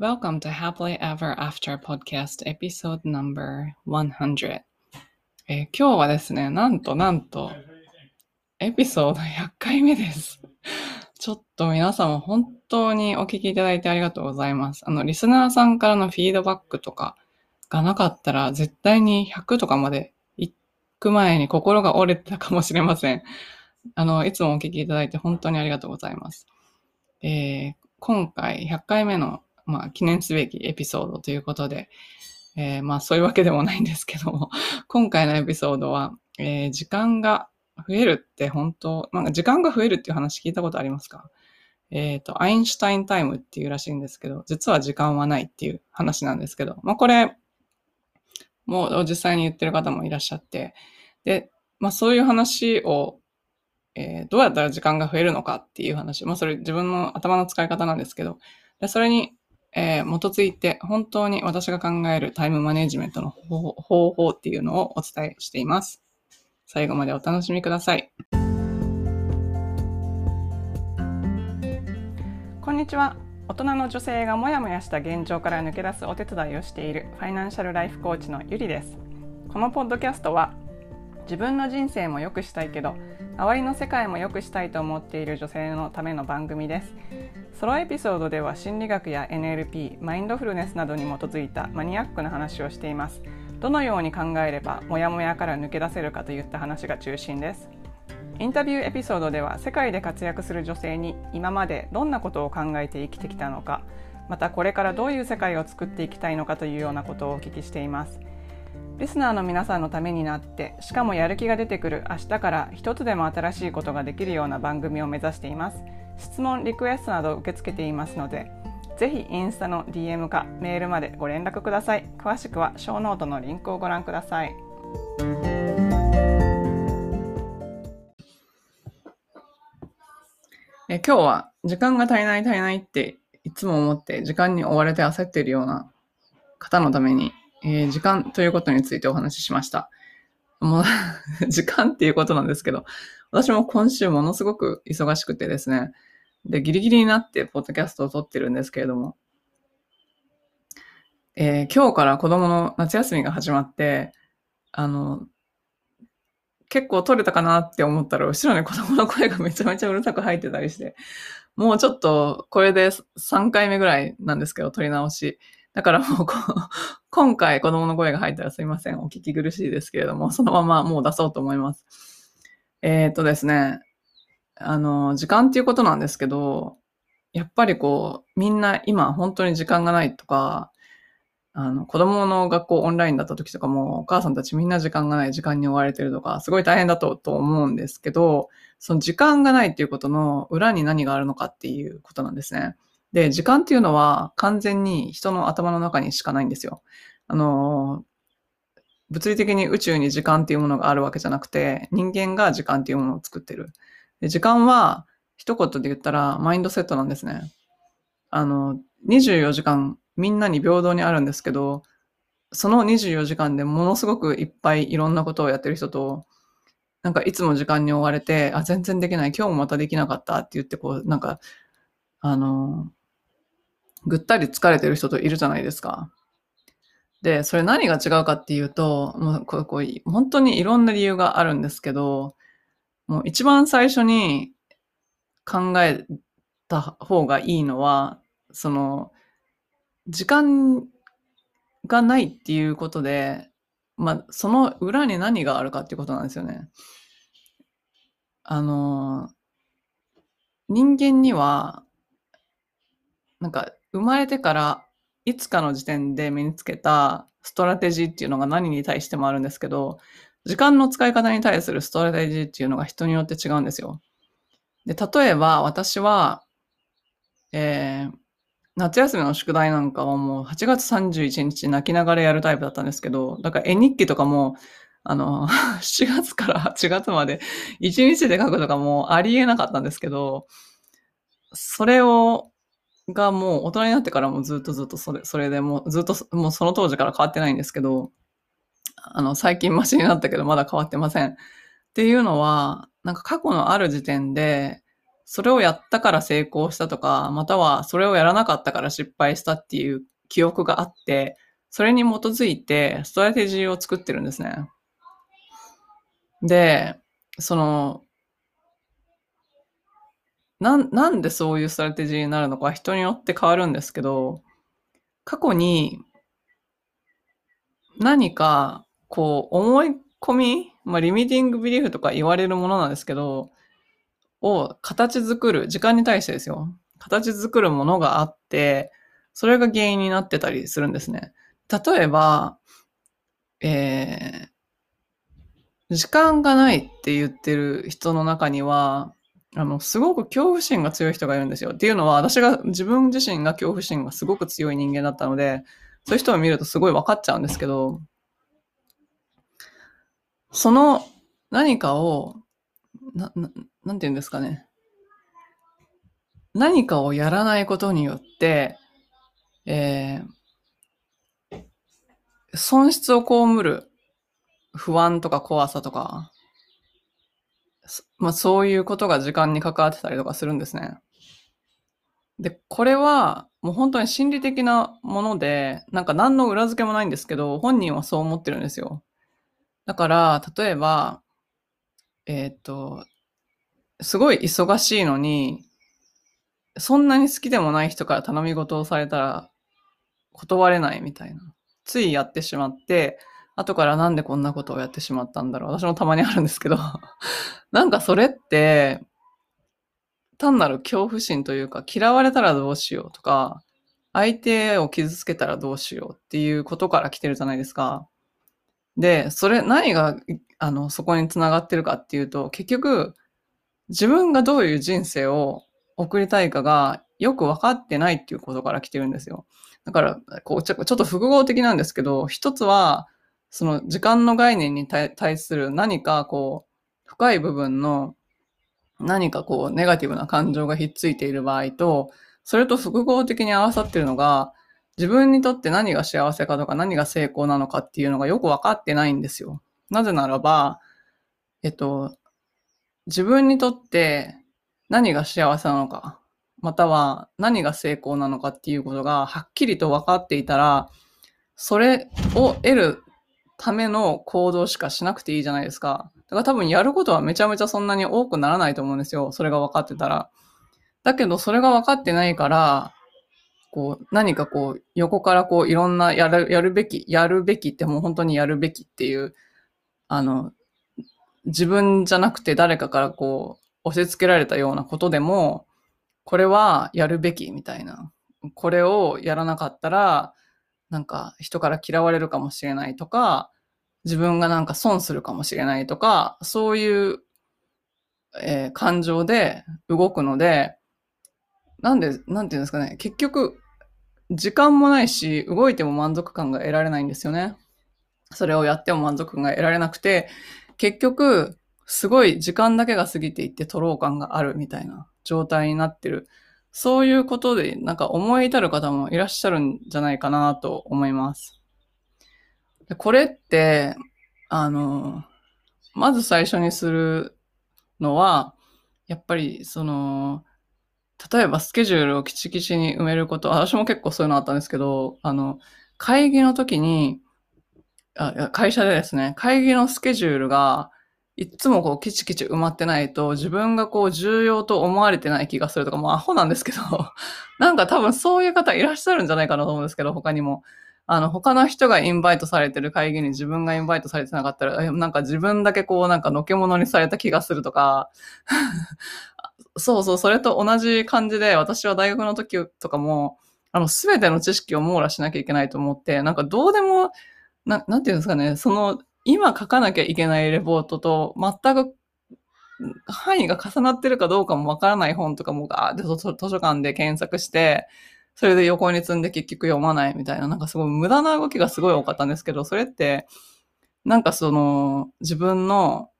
Welcome to Happily Ever After Podcast Episode Number 100、えー今日はですね、なんとなんと、エピソード100回目です。ちょっと皆様本当にお聞きいただいてありがとうございます。あの、リスナーさんからのフィードバックとかがなかったら、絶対に100とかまで行く前に心が折れてたかもしれません。あの、いつもお聞きいただいて本当にありがとうございます。えー今回100回目の、まあ、記念すべきエピソードということで、えーまあそういうわけでもないんですけども、今回のエピソードは、えー時間が増えるって本当、なんか時間が増えるっていう話聞いたことありますか？えっ、と、アインシュタインタイムっていうらしいんですけど、実は時間はないっていう話なんですけど、まあこれ、もう実際に言ってる方もいらっしゃって、で、まあそういう話を、えーどうやったら時間が増えるのかっていう話、まあそれ自分の頭の使い方なんですけど、でそれに、えー基づいて本当に私が考えるタイムマネジメントの方法方法っていうのをお伝えしています。最後までお楽しみください。こんにちは。大人の女性がモヤモヤした現状から抜け出すお手伝いをしているファイナンシャルライフコーチのゆりです。このポッドキャストは自分の人生も良くしたいけど周りの世界も良くしたいと思っている女性のための番組です。ソロエピソードでは心理学や NLP マインドフルネスなどに基づいたマニアックな話をしています。どのように考えればモヤモヤから抜け出せるかといった話が中心です。インタビューエピソードでは世界で活躍する女性に今までどんなことを考えて生きてきたのかまたこれからどういう世界を作っていきたいのかというようなことをお聞きしています。リスナーの皆さんのためになってしかもやる気が出てくる明日から一つでも新しいことができるような番組を目指しています。質問リクエストなど受け付けていますのでぜひインスタの DM かメールまでご連絡ください。詳しくはショーノートのリンクをご覧ください。え今日は時間が足りない足りないっていつも思って時間に追われて焦っているような方のためにえー時間ということについてお話ししました。もう、時間っていうことなんですけど、私も今週ものすごく忙しくてですね、で、ギリギリになってポッドキャストを撮ってるんですけれども、えー今日から子供の夏休みが始まって、あの、結構撮れたかなって思ったら、後ろに子供の声がめちゃめちゃうるさく入ってたりして、もうちょっと、これで3回目ぐらいなんですけど、撮り直し。だからもう、今回子供の声が入ったらすいません。お聞き苦しいですけれども、そのままもう出そうと思います。えーっとですね、あの、時間っていうことなんですけど、やっぱりこう、みんな今本当に時間がないとか、あの、子供の学校オンラインだった時とかも、お母さんたちみんな時間がない、時間に追われてるとか、すごい大変だとと思うんですけど、その時間がないっていうことの裏に何があるのかっていうことなんですね。で、時間っていうのは完全に人の頭の中にしかないんですよ。あの、物理的に宇宙に時間っていうものがあるわけじゃなくて、人間が時間っていうものを作ってる。で時間は一言で言ったらマインドセットなんですね。あの、24時間みんなに平等にあるんですけど、その24時間でものすごくいっぱいいろんなことをやってる人と、なんかいつも時間に追われて、あ、全然できない、今日もまたできなかったって言って、こう、なんか、あの、ぐったり疲れてる人といるじゃないですか。で、それ何が違うかっていうと、もうこうこう本当にいろんな理由があるんですけど、もう一番最初に考えた方がいいのは、その、時間がないっていうことで、まあ、その裏に何があるかっていうことなんですよね。あの、人間には、なんか生まれてからいつかの時点で身につけたストラテジーっていうのが何に対してもあるんですけど、時間の使い方に対するストラテジーっていうのが人によって違うんですよ。で、例えば私は、えー夏休みの宿題なんかはもう8月31日泣きながらやるタイプだったんですけど、だから絵日記とかも、あの、7月から8月まで1日で書くとかもありえなかったんですけど、それを、がもう大人になってからもずっとずっとそれ、それでもうずっともうその当時から変わってないんですけど、あの、最近マシになったけどまだ変わってません。っていうのは、なんか過去のある時点で、それをやったから成功したとか、またはそれをやらなかったから失敗したっていう記憶があって、それに基づいてストラテジーを作ってるんですね。で、その、なん、なんでそういうストラテジーになるのか人によって変わるんですけど、過去に何か、こう、思い込み、まあ、 limiting belief とか言われるものなんですけど、を形作る、時間に対してですよ。形作るものがあって、それが原因になってたりするんですね。例えば、えー、時間がないって言ってる人の中には、あの、すごく恐怖心が強い人がいるんですよ。っていうのは、私が、自分自身が恐怖心がすごく強い人間だったので、そういう人を見るとすごい分かっちゃうんですけど、その何かを、な、ななんて言うんですかね。何かをやらないことによって、えー、損失を被る不安とか怖さとか、まあそういうことが時間に関わってたりとかするんですね。で、これはもう本当に心理的なもので、なんか何の裏付けもないんですけど、本人はそう思ってるんですよ。だから、例えば、えっ、と、すごい忙しいのに、そんなに好きでもない人から頼み事をされたら断れないみたいな。ついやってしまって、後からなんでこんなことをやってしまったんだろう。私もたまにあるんですけど、なんかそれって、単なる恐怖心というか、嫌われたらどうしようとか、相手を傷つけたらどうしようっていうことから来てるじゃないですか。で、それ、何が、あの、そこにつながってるかっていうと、結局、自分がどういう人生を送りたいかがよく分かってないっていうことから来てるんですよ。だから、こうちょっと複合的なんですけど、一つは、その時間の概念に対する何かこう、深い部分の何かこう、ネガティブな感情がひっついている場合と、それと複合的に合わさってるのが、自分にとって何が幸せかとか何が成功なのかっていうのがよく分かってないんですよ。なぜならば、えっと、自分にとって何が幸せなのか、または何が成功なのかっていうことがはっきりと分かっていたら、それを得るための行動しかしなくていいじゃないですか。だから多分やることはめちゃめちゃそんなに多くならないと思うんですよ。それが分かってたら。だけどそれが分かってないから、こう何かこう横からこういろんなやる、やるべき、やるべきってもう本当にやるべきっていう、あの、自分じゃなくて誰かからこう、押し付けられたようなことでも、これはやるべきみたいな。これをやらなかったら、なんか人から嫌われるかもしれないとか、自分がなんか損するかもしれないとか、そういう、えー、感情で動くので、なんで、なんていうんですかね、結局、時間もないし、動いても満足感が得られないんですよね。それをやっても満足感が得られなくて、結局、すごい時間だけが過ぎていって徒労感があるみたいな状態になってる。そういうことで、なんか思い至る方もいらっしゃるんじゃないかなと思います。でこれって、あの、まず最初にするのは、やっぱり、その、例えばスケジュールをきちきちに埋めること、私も結構そういうのあったんですけど、あの、会議の時に、あ会社でですね、会議のスケジュールが、いつもこう、きちきち埋まってないと、自分がこう、重要と思われてない気がするとか、もうアホなんですけど、なんか多分そういう方いらっしゃるんじゃないかなと思うんですけど、他にも。あの、他の人がインバイトされてる会議に自分がインバイトされてなかったら、なんか自分だけこう、なんかのけ者にされた気がするとか、そうそう、それと同じ感じで、私は大学の時とかも、あの、すべての知識を網羅しなきゃいけないと思って、なんかどうでも、な、なんていうんですかね、その、今書かなきゃいけないレポートと、全く範囲が重なってるかどうかもわからない本とかもガーって図書館で検索して、それで横に積んで結局読まないみたいな、なんかすごい無駄な動きがすごい多かったんですけど、それって、なんかその、自分の、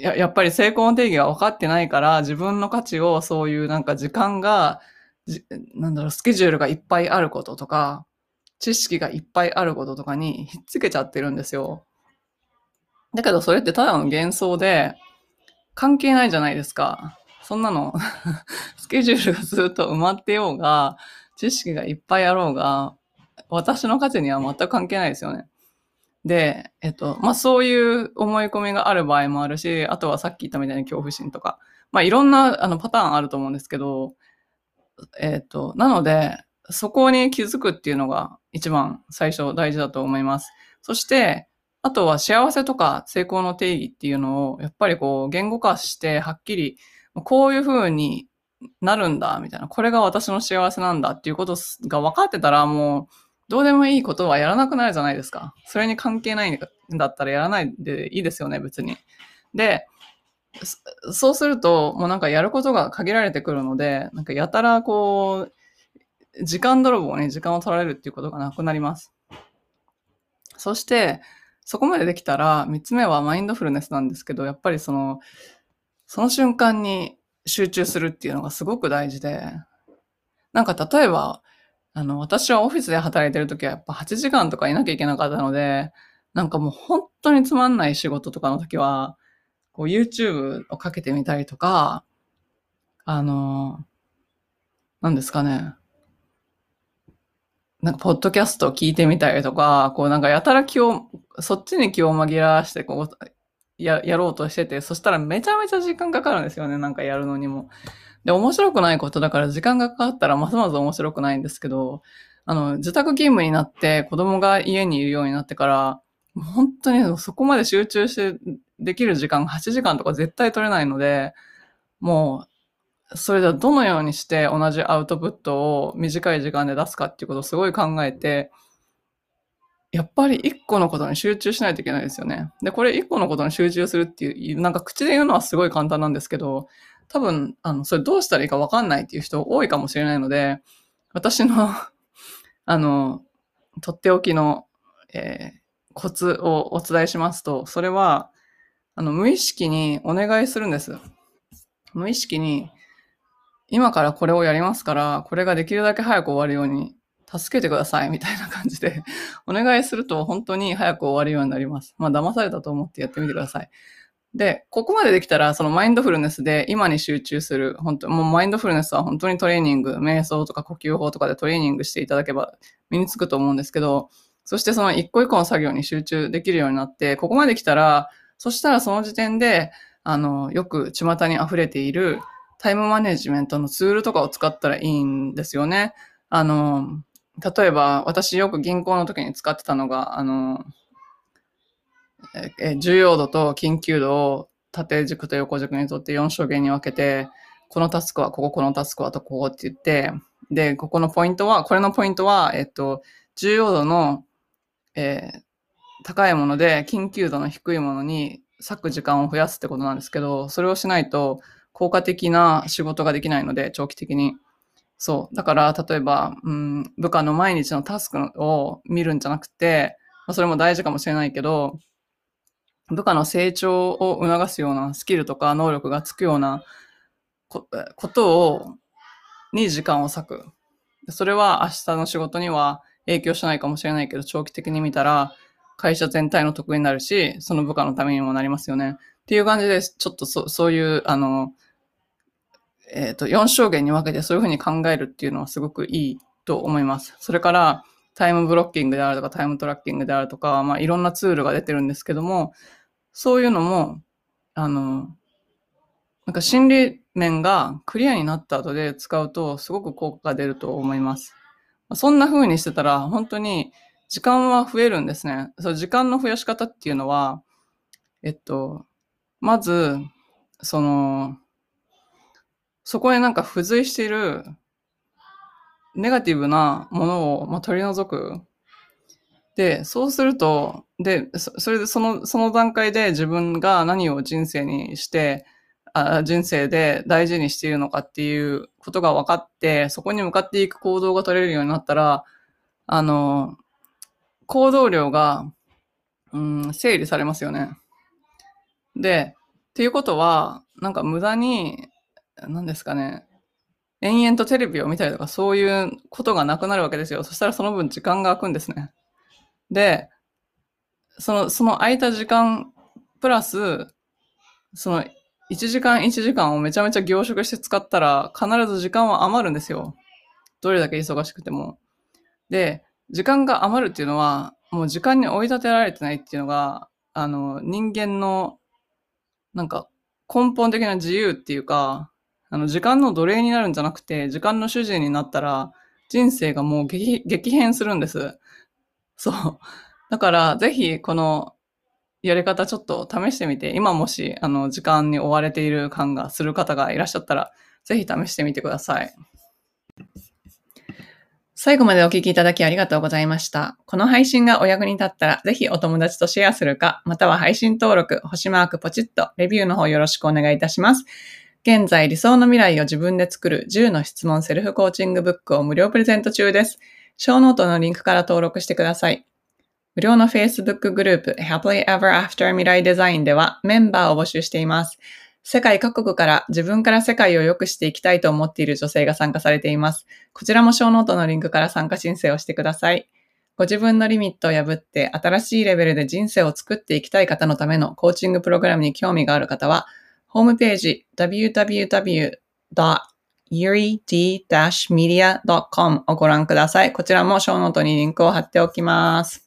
ややっぱり成功の定義が分かってないから、自分の価値をそういうなんか時間が、なんだろう、スケジュールがいっぱいあることとか、知識がいっぱいあることとかにひっつけちゃってるんですよ。だけどそれってただの幻想で、関係ないじゃないですか。そんなの、スケジュールがずっと埋まってようが、知識がいっぱいあろうが、私の価値には全く関係ないですよね。で、えっと、まあ、そういう思い込みがある場合もあるし、あとはさっき言ったみたいに恐怖心とか、まあ、いろんなあのパターンあると思うんですけど、えっと、なので、そこに気づくっていうのが一番最初大事だと思います。そして、あとは幸せとか成功の定義っていうのを、やっぱりこう言語化してはっきり、こういう風になるんだ、みたいな。これが私の幸せなんだっていうことが分かってたら、もう、どうでもいいことはやらなくなるじゃないですか。それに関係ないんだったらやらないでいいですよね、別に。で、そうすると、もうなんかやることが限られてくるので、なんかやたらこう、時間泥棒に時間を取られるっていうことがなくなります。そして、そこまでできたら、三つ目はマインドフルネスなんですけど、やっぱりその、その瞬間に集中するっていうのがすごく大事で、なんか例えば、あの、私はオフィスで働いてる時はやっぱ8時間とかいなきゃいけなかったので、なんかもう本当につまんない仕事とかの時は、こう YouTube をかけてみたりとか、あの、何ですかね。なんか、ポッドキャストを聞いてみたりとか、こうなんかやたら気を、そっちに気を紛らわして、こう、や、やろうとしてて、そしたらめちゃめちゃ時間かかるんですよね、なんかやるのにも。で、面白くないことだから時間がかかったらますます面白くないんですけど、あの、自宅勤務になって子供が家にいるようになってから、本当にそこまで集中してできる時間8時間とか絶対取れないので、もう、それではどのようにして同じアウトプットを短い時間で出すかっていうことをすごい考えて、やっぱり一個のことに集中しないといけないですよね。で、これ一個のことに集中するっていう、なんか口で言うのはすごい簡単なんですけど、多分、あの、それどうしたらいいかわかんないっていう人多いかもしれないので、私の あの、とっておきの、えー、コツをお伝えしますと、それは、あの、無意識にお願いするんです。無意識に、今からこれをやりますから、これができるだけ早く終わるように、助けてください、みたいな感じで お願いすると本当に早く終わるようになります。まあ、騙されたと思ってやってみてください。で、ここまでできたら、そのマインドフルネスで今に集中する、本当もうマインドフルネスは本当にトレーニング、瞑想とか呼吸法とかでトレーニングしていただけば身につくと思うんですけど、そしてその一個一個の作業に集中できるようになって、ここまで来たら、そしたらその時点で、あの、よく巷に溢れているタイムマネジメントのツールとかを使ったらいいんですよね。あの、例えば私よく銀行の時に使ってたのが、あの、え重要度と緊急度を縦軸と横軸にとって4象限に分けて、このタスクはここ、このタスクはとここって言って、で、ここのポイントは、これのポイントは、えっと、重要度の、えー、高いもので、緊急度の低いものに割く時間を増やすってことなんですけど、それをしないと効果的な仕事ができないので、長期的に。そう。だから、例えば、うん、部下の毎日のタスクを見るんじゃなくて、まあ、それも大事かもしれないけど、部下の成長を促すようなスキルとか能力がつくようなことを、に時間を割く。それは明日の仕事には影響しないかもしれないけど、長期的に見たら会社全体の得になるし、その部下のためにもなりますよね。っていう感じで、ちょっとそそういう、あの、えっ、ー、と、4証言に分けてそういうふうに考えるっていうのはすごくいいと思います。それから、タイムブロッキングであるとか、タイムトラッキングであるとか、まあ、いろんなツールが出てるんですけども、そういうのも、あの、なんか心理面がクリアになった後で使うとすごく効果が出ると思います。そんな風にしてたら本当に時間は増えるんですね。そう、時間の増やし方っていうのは、えっと、まず、その、そこへなんか付随しているネガティブなものを、まあ、取り除くで、そうすると、で、それでその、その段階で自分が何を人生にして、あ人生で大事にしているのかっていうことが分かって、そこに向かっていく行動が取れるようになったら、あの、行動量が、うん、整理されますよね。で、っていうことは、なんか無駄に、何ですかね、延々とテレビを見たりとかそういうことがなくなるわけですよ。そしたらその分時間が空くんですね。で、その、その空いた時間、プラス、その、1時間1時間をめちゃめちゃ凝縮して使ったら、必ず時間は余るんですよ。どれだけ忙しくても。で、時間が余るっていうのは、もう時間に追い立てられてないっていうのが、あの、人間の、なんか、根本的な自由っていうか、あの、時間の奴隷になるんじゃなくて、時間の主人になったら、人生がもう激変するんです。そう。だから、ぜひ、この、やり方ちょっと試してみて、今もし、あの、時間に追われている感がする方がいらっしゃったら、ぜひ試してみてください。最後までお聞きいただきありがとうございました。この配信がお役に立ったら、ぜひお友達とシェアするか、または配信登録、星マークポチッと、レビューの方よろしくお願いいたします。現在、理想の未来を自分で作る10の質問セルフコーチングブックを無料プレゼント中です。ショーノートのリンクから登録してください。無料の Facebook グループ Happily Ever After 未来デザインではメンバーを募集しています。世界各国から自分から世界を良くしていきたいと思っている女性が参加されています。こちらもショーノートのリンクから参加申請をしてください。ご自分のリミットを破って新しいレベルで人生を作っていきたい方のためのコーチングプログラムに興味がある方は、ホームページ www.yuri-media.com をご覧ください。こちらもショーノートにリンクを貼っておきます。